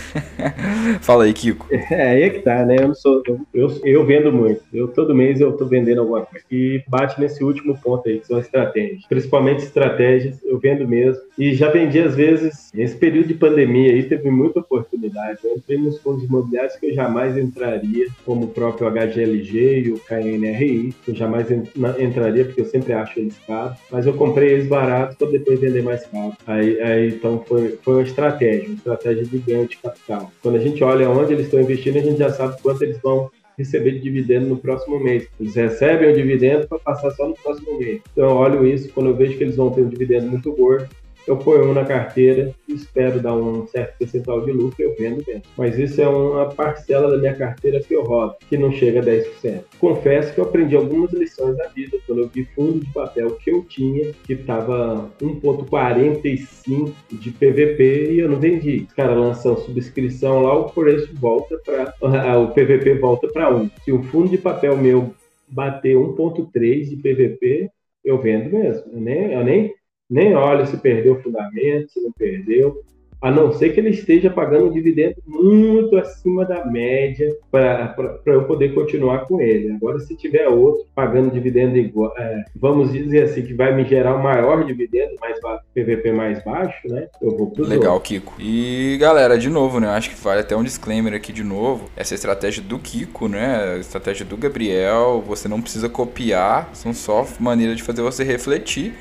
Fala aí, Kiko. É, aí é que tá, né? Eu não sou. Eu, eu, vendo muito. Eu todo mês eu tô vendendo alguma coisa. E bate nesse último ponto aí, que são estratégias. Principalmente estratégias, eu vendo mesmo. E já vendi às vezes, nesse período de pandemia aí, teve muita oportunidade. Eu entrei nos fundos imobiliários que eu jamais entraria, como o próprio HGLG e o KNRI, eu jamais entraria porque eu sempre acho eles caros, mas eu comprei eles baratos para depois vender mais caro. Aí, aí então foi, foi uma estratégia, uma estratégia de ganho de capital. Quando a gente olha onde eles estão investindo, a gente já sabe quanto eles vão receber de dividendo no próximo mês. Eles recebem o dividendo para passar só no próximo mês. Então eu olho isso, quando eu vejo que eles vão ter um dividendo muito gordo, eu ponho um na carteira, espero dar um certo percentual de lucro, eu vendo mesmo. Mas isso é uma parcela da minha carteira que eu rodo, que não chega a 10%. Confesso que eu aprendi algumas lições da vida quando eu vi fundo de papel que eu tinha, que estava 1,45 de PVP e eu não vendi. Os caras lançam subscrição lá, o preço volta para. O PVP volta para 1. Se o fundo de papel meu bater 1,3 de PVP, eu vendo mesmo. Eu nem, eu nem nem olha se perdeu o fundamento, se não perdeu, a não ser que ele esteja pagando um dividendo muito acima da média para eu poder continuar com ele. Agora, se tiver outro pagando dividendo igual, é, vamos dizer assim, que vai me gerar um maior dividendo, mais PVP mais baixo, né? Eu vou pro Legal, outro. Kiko. E galera, de novo, né? Acho que vale até um disclaimer aqui de novo. Essa estratégia do Kiko, né? A estratégia do Gabriel, você não precisa copiar, são só maneiras de fazer você refletir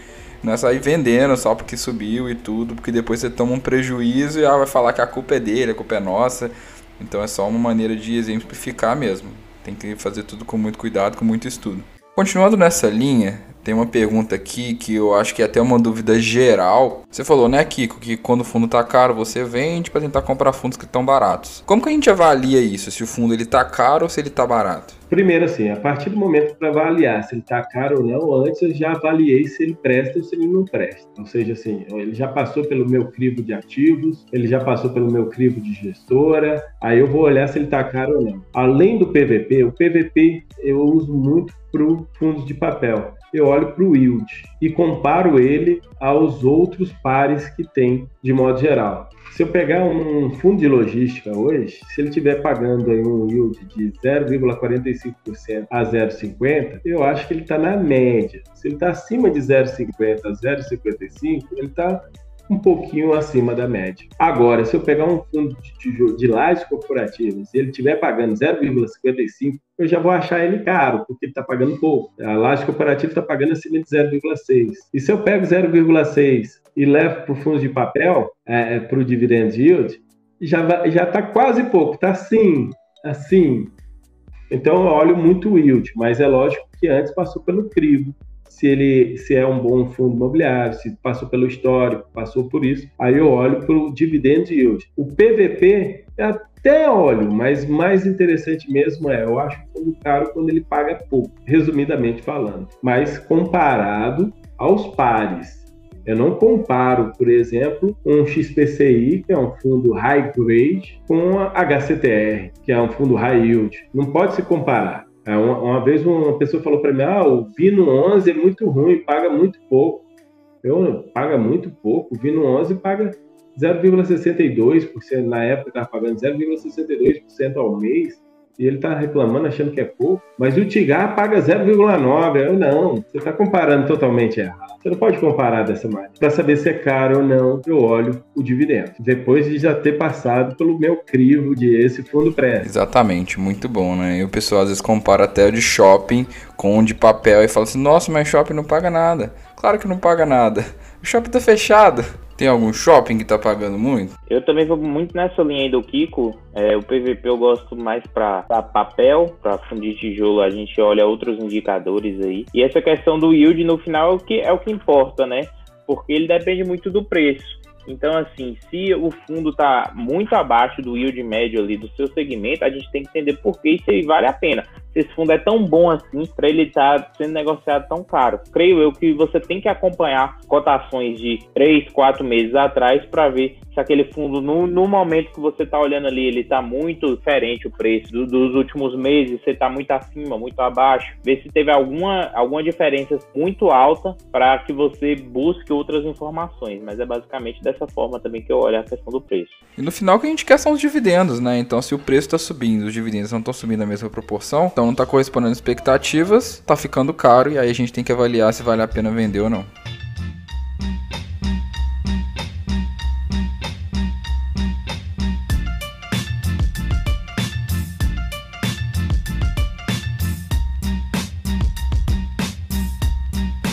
não é sair vendendo só porque subiu e tudo, porque depois você toma um prejuízo e ah, vai falar que a culpa é dele, a culpa é nossa. Então é só uma maneira de exemplificar mesmo. Tem que fazer tudo com muito cuidado, com muito estudo. Continuando nessa linha, tem uma pergunta aqui que eu acho que é até uma dúvida geral. Você falou, né, Kiko, que quando o fundo tá caro, você vende para tentar comprar fundos que estão baratos. Como que a gente avalia isso? Se o fundo ele tá caro ou se ele tá barato? Primeiro, assim, a partir do momento para avaliar se ele tá caro ou não, antes eu já avaliei se ele presta ou se ele não presta. Ou seja, assim, ele já passou pelo meu crivo de ativos, ele já passou pelo meu crivo de gestora, aí eu vou olhar se ele tá caro ou não. Além do PVP, o PVP eu uso muito para fundos de papel eu olho para o yield e comparo ele aos outros pares que tem de modo geral. Se eu pegar um fundo de logística hoje, se ele estiver pagando aí um yield de 0,45% a 0,50%, eu acho que ele está na média. Se ele está acima de 0,50% a 0,55%, ele está um pouquinho acima da média. Agora, se eu pegar um fundo de, de lajes corporativas e ele estiver pagando 0,55, eu já vou achar ele caro, porque ele está pagando pouco. A laje corporativa está pagando acima de 0,6. E se eu pego 0,6 e levo para o fundo de papel, é, é para o dividend yield, já está quase pouco, está assim, assim. Então eu olho muito o yield, mas é lógico que antes passou pelo crivo se ele se é um bom fundo imobiliário, se passou pelo histórico, passou por isso. Aí eu olho para o dividend yield. O PVP é até olho, mas mais interessante mesmo é, eu acho o fundo caro quando ele paga pouco, resumidamente falando. Mas comparado aos pares. Eu não comparo, por exemplo, um XPCI, que é um fundo high grade, com a HCTR, que é um fundo high yield. Não pode se comparar. É, uma, uma, vez uma pessoa falou para mim: ah, o Vino 11 é muito ruim, paga muito pouco. Eu paga muito pouco. O Vino 11 paga 0,62%. Na época estava pagando 0,62% ao mês e ele está reclamando, achando que é pouco, mas o Tigar paga 0,9. Eu não, você está comparando totalmente errado. Você não pode comparar dessa maneira. Para saber se é caro ou não, eu olho o dividendo. Depois de já ter passado pelo meu crivo de esse fundo pré. Exatamente, muito bom, né? E o pessoal às vezes compara até o de shopping com o de papel e fala assim: nossa, mas shopping não paga nada. Claro que não paga nada. O shopping está fechado. Tem algum shopping que tá pagando muito? Eu também vou muito nessa linha aí do Kiko. É, o PVP eu gosto mais para papel, para fundir tijolo, a gente olha outros indicadores aí. E essa questão do yield no final é o que, é o que importa, né? Porque ele depende muito do preço. Então, assim, se o fundo está muito abaixo do yield médio ali do seu segmento, a gente tem que entender por que isso vale a pena se esse fundo é tão bom assim para ele estar tá sendo negociado tão caro. Creio eu que você tem que acompanhar cotações de 3, 4 meses atrás para ver se aquele fundo, no, no momento que você está olhando ali, ele está muito diferente o preço do, dos últimos meses, você está muito acima, muito abaixo. Ver se teve alguma, alguma diferença muito alta para que você busque outras informações. Mas é basicamente dessa forma também que eu olho a questão do preço. E no final o que a gente quer são os dividendos, né? Então se o preço está subindo, os dividendos não estão subindo na mesma proporção, então não está correspondendo às expectativas, está ficando caro e aí a gente tem que avaliar se vale a pena vender ou não.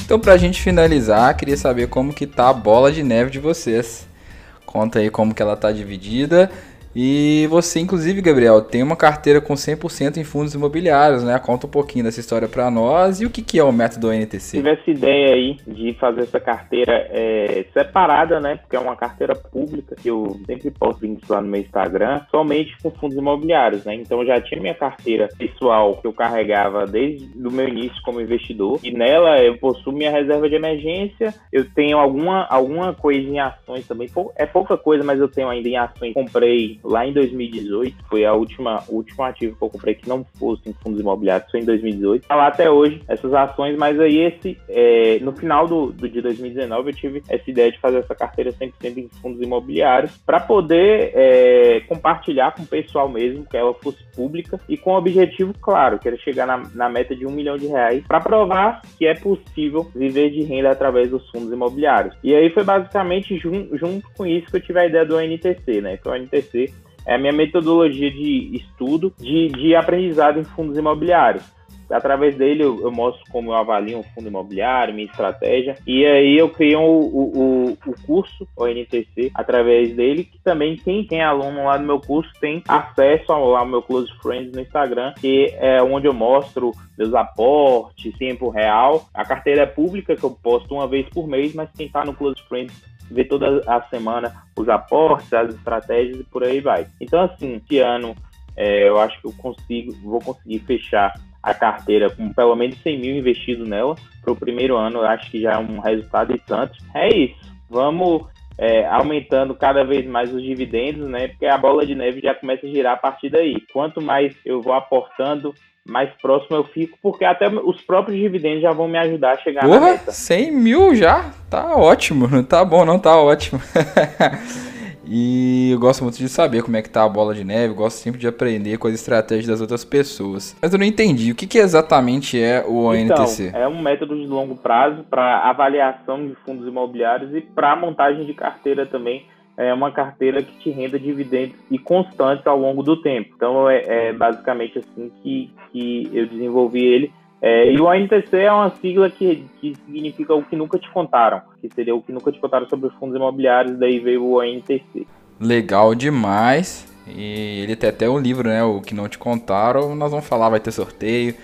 Então, para a gente finalizar, queria saber como que tá a bola de neve de vocês. Conta aí como que ela tá dividida E você, inclusive, Gabriel, tem uma carteira com 100% em fundos imobiliários, né? Conta um pouquinho dessa história para nós e o que, que é o método NTC. Tive essa ideia aí de fazer essa carteira é, separada, né? Porque é uma carteira pública que eu sempre posto links lá no meu Instagram, somente com fundos imobiliários, né? Então eu já tinha minha carteira pessoal que eu carregava desde o meu início como investidor e nela eu possuo minha reserva de emergência, eu tenho alguma, alguma coisa em ações também, é pouca coisa, mas eu tenho ainda em ações. Comprei lá em 2018. Foi a última, o último ativo que eu comprei que não fosse em fundos imobiliários, foi em 2018. Tá lá até hoje essas ações, mas aí esse, é, no final do, do de 2019 eu tive essa ideia de fazer essa carteira 100% em fundos imobiliários para poder é, compartilhar com o pessoal mesmo, que ela fosse pública e com o objetivo claro, que era chegar na, na meta de um milhão de reais para provar que é possível viver de renda através dos fundos imobiliários. E aí foi basicamente jun, junto com isso que eu tive a ideia do ONTC, né? Que o ONTC é a minha metodologia de estudo de, de aprendizado em fundos imobiliários. Através dele eu, eu, mostro como eu avalio um fundo imobiliário, minha estratégia. E aí eu criei o, o, o, curso, o NTC, através dele, que também quem tem aluno lá no meu curso tem acesso ao, ao meu Close Friends no Instagram, que é onde eu mostro meus aportes, tempo real. A carteira é pública, que eu posto uma vez por mês, mas quem está no Close Friends ver toda a semana os aportes, as estratégias e por aí vai. Então, assim, esse ano é, eu acho que eu consigo, vou conseguir fechar a carteira com pelo menos 100 mil investido nela para o primeiro ano. Eu acho que já é um resultado e tanto. É isso. Vamos é, aumentando cada vez mais os dividendos, né? Porque a bola de neve já começa a girar a partir daí. Quanto mais eu vou aportando, mais próximo eu fico, porque até os próprios dividendos já vão me ajudar a chegar Porra, na meta. 100 mil já? Tá ótimo. Não tá bom, não tá ótimo. e eu gosto muito de saber como é que tá a bola de neve, gosto sempre de aprender com as estratégias das outras pessoas. Mas eu não entendi, o que, que exatamente é o ONTC? Então, é um método de longo prazo para avaliação de fundos imobiliários e para montagem de carteira também é uma carteira que te renda dividendos e constantes ao longo do tempo. Então é, é basicamente assim que, que eu desenvolvi ele. É, e o ANTC é uma sigla que, que significa o que nunca te contaram, que seria o que nunca te contaram sobre os fundos imobiliários, daí veio o ANTC. Legal demais. E ele tem até um livro, né? O que não te contaram. Nós vamos falar, vai ter sorteio.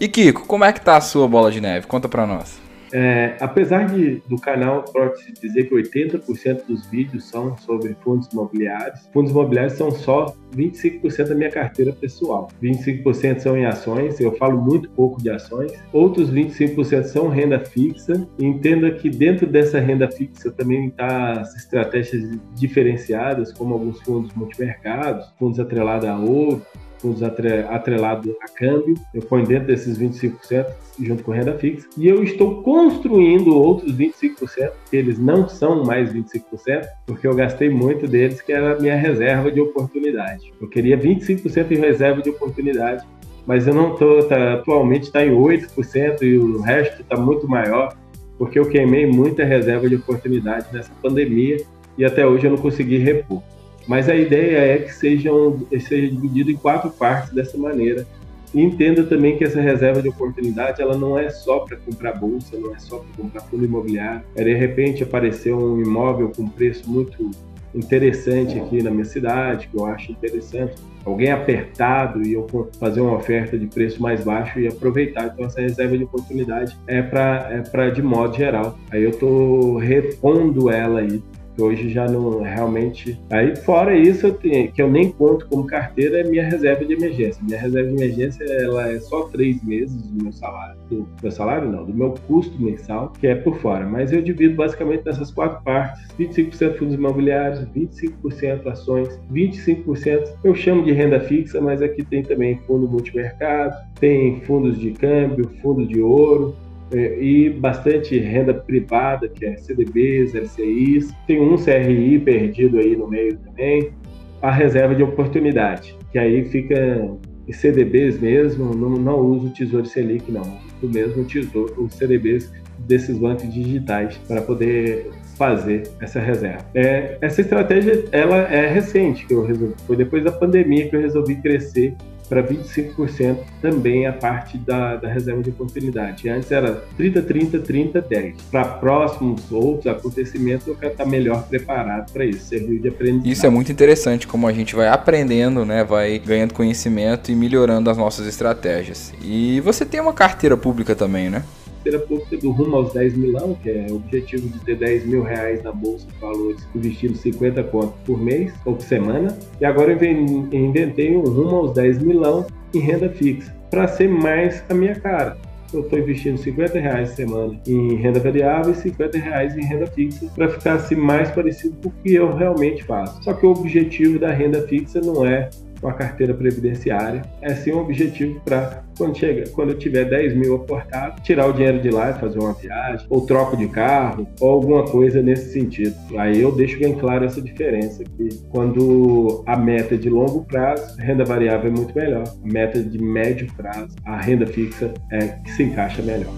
E Kiko, como é que tá a sua bola de neve? Conta pra nós. É, apesar de, do canal pode dizer que 80% dos vídeos são sobre fundos imobiliários, fundos imobiliários são só 25% da minha carteira pessoal. 25% são em ações, eu falo muito pouco de ações. Outros 25% são renda fixa. Entenda que dentro dessa renda fixa também está as estratégias diferenciadas, como alguns fundos multimercados, fundos atrelados a ouro, fundos atrelados a câmbio, eu ponho dentro desses 25% junto com renda fixa, e eu estou construindo outros 25%, que eles não são mais 25%, porque eu gastei muito deles, que era a minha reserva de oportunidade. Eu queria 25% em reserva de oportunidade, mas eu não estou, tá, atualmente está em 8% e o resto está muito maior, porque eu queimei muita reserva de oportunidade nessa pandemia e até hoje eu não consegui repor. Mas a ideia é que sejam, seja dividido em quatro partes dessa maneira. E entenda também que essa reserva de oportunidade ela não é só para comprar bolsa, não é só para comprar fundo imobiliário. É de repente apareceu um imóvel com preço muito interessante aqui na minha cidade, que eu acho interessante. Alguém apertado e eu fazer uma oferta de preço mais baixo e aproveitar. Então, essa reserva de oportunidade é para é de modo geral. Aí eu estou repondo ela aí Hoje já não realmente. Aí, fora isso, eu tenho, que eu nem conto como carteira, é minha reserva de emergência. Minha reserva de emergência ela é só três meses do meu salário. Do meu salário, não, do meu custo mensal, que é por fora. Mas eu divido basicamente nessas quatro partes: 25% fundos imobiliários, 25% ações, 25% eu chamo de renda fixa, mas aqui tem também fundo multimercado, tem fundos de câmbio, fundo de ouro, é, e bastante renda privada, que é CDBs, LCIs. Tem um CRI perdido aí no meio também. A reserva de oportunidade, que aí fica em CDBs mesmo, não, não uso o Tesouro Selic, não. O mesmo tesouro, os CDBs desses bancos digitais para poder fazer essa reserva. É, essa estratégia ela é recente que eu resolvi, foi depois da pandemia que eu resolvi crescer para 25% também a parte da, da reserva de oportunidade. Antes era 30, 30, 30, 10. Para próximos outros acontecimentos, eu quero estar melhor preparado para isso, servir de aprendizado. Isso é muito interessante, como a gente vai aprendendo, né, vai ganhando conhecimento e melhorando as nossas estratégias. E você tem uma carteira pública também, né? Carteira pública do rumo aos 10 milão, que é o objetivo de ter 10 mil reais na bolsa de valores, investindo 50 contos por mês ou por semana. E agora eu inventei um rumo aos 10 milão em renda fixa, para ser mais a minha cara eu estou investindo 50 reais por semana em renda variável e 50 reais em renda fixa para ficar assim mais parecido com o que eu realmente faço. Só que o objetivo da renda fixa não é com a carteira previdenciária. É sim um objetivo para quando, chega, quando eu tiver 10 mil aportado, tirar o dinheiro de lá e fazer uma viagem, ou troco de carro, ou alguma coisa nesse sentido. Aí eu deixo bem claro essa diferença, que quando a meta é de longo prazo, renda variável é muito melhor. A meta de médio prazo, a renda fixa é que se encaixa melhor.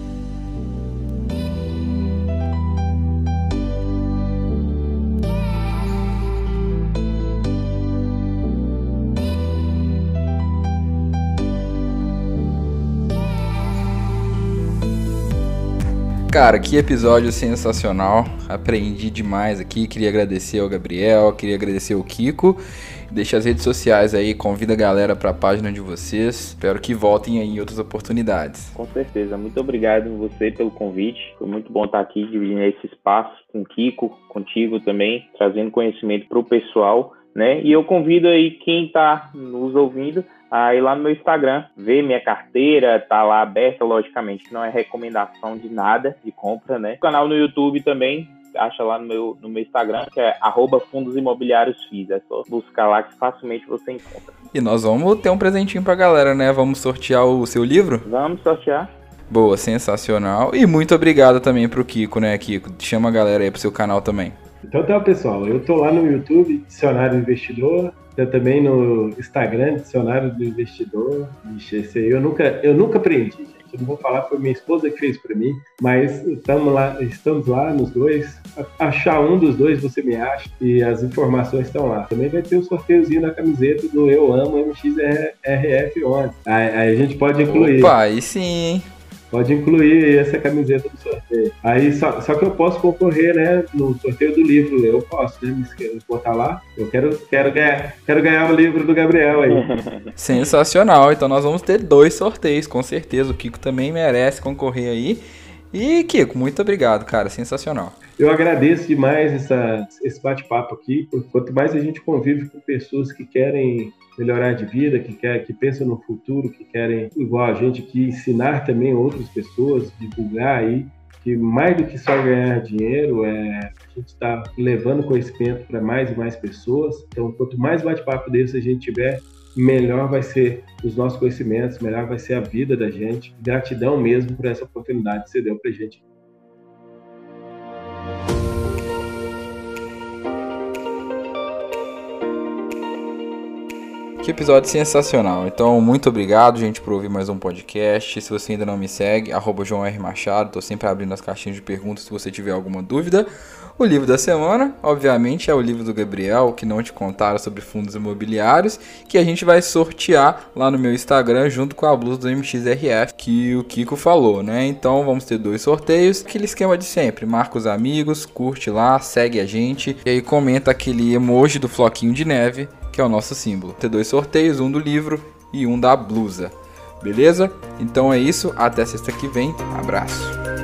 Cara, que episódio sensacional. Aprendi demais aqui. Queria agradecer ao Gabriel, queria agradecer ao Kiko. Deixa as redes sociais aí, convida a galera para a página de vocês. Espero que voltem aí em outras oportunidades. Com certeza. Muito obrigado você pelo convite. Foi muito bom estar aqui dividindo esse espaço com o Kiko, contigo também, trazendo conhecimento para o pessoal. Né? E eu convido aí quem está nos ouvindo a ir lá no meu Instagram, ver minha carteira, tá lá aberta, logicamente, não é recomendação de nada de compra, né? O canal no YouTube também, acha lá no meu, no meu Instagram, que é arroba fundos imobiliários FIS. É só buscar lá que facilmente você encontra. E nós vamos ter um presentinho pra galera, né? Vamos sortear o seu livro? Vamos sortear. Boa, sensacional. E muito obrigado também pro Kiko, né, Kiko? Chama a galera aí pro seu canal também. Então tá, pessoal. Eu tô lá no YouTube, Dicionário Investidor. Também no Instagram, Dicionário do Investidor. Ixi, esse aí eu nunca, eu nunca aprendi, gente. Eu não vou falar, foi minha esposa que fez para mim, mas estamos lá, estamos lá nos dois. Achar um dos dois você me acha e as informações estão lá. Também vai ter o um sorteiozinho da camiseta do Eu Amo MXRF11. Aí, aí a gente pode incluir. Opa, aí sim, hein? Pode incluir essa camiseta do sorteio. Aí só, só que eu posso concorrer, né? No sorteio do livro, eu posso, né? Me botar lá. Eu quero, quero, ganhar, quero ganhar o livro do Gabriel aí. Sensacional. Então nós vamos ter dois sorteios, com certeza. O Kiko também merece concorrer aí. E, Kiko, muito obrigado, cara. Sensacional. Eu agradeço demais essa, esse bate-papo aqui, porque quanto mais a gente convive com pessoas que querem melhorar de vida, que, quer, que pensam no futuro, que querem, igual a gente, que ensinar também outras pessoas, divulgar aí, que mais do que só ganhar dinheiro, é, a gente está levando conhecimento para mais e mais pessoas. Então, quanto mais bate-papo desse a gente tiver, melhor vai ser os nossos conhecimentos, melhor vai ser a vida da gente. Gratidão mesmo por essa oportunidade que você deu para a gente. Que episódio sensacional. Então, muito obrigado, gente, por ouvir mais um podcast. Se você ainda não me segue, arroba João R. Machado. Tô sempre abrindo as caixinhas de perguntas se você tiver alguma dúvida. O livro da semana, obviamente, é o livro do Gabriel, que não te contaram sobre fundos imobiliários, que a gente vai sortear lá no meu Instagram junto com a blusa do MXRF, que o Kiko falou, né? Então vamos ter dois sorteios, aquele esquema de sempre. Marca os amigos, curte lá, segue a gente e aí comenta aquele emoji do floquinho de neve que é o nosso símbolo. Ter dois sorteios, um do livro e um da blusa. Beleza? Então é isso, até sexta que vem. Abraço.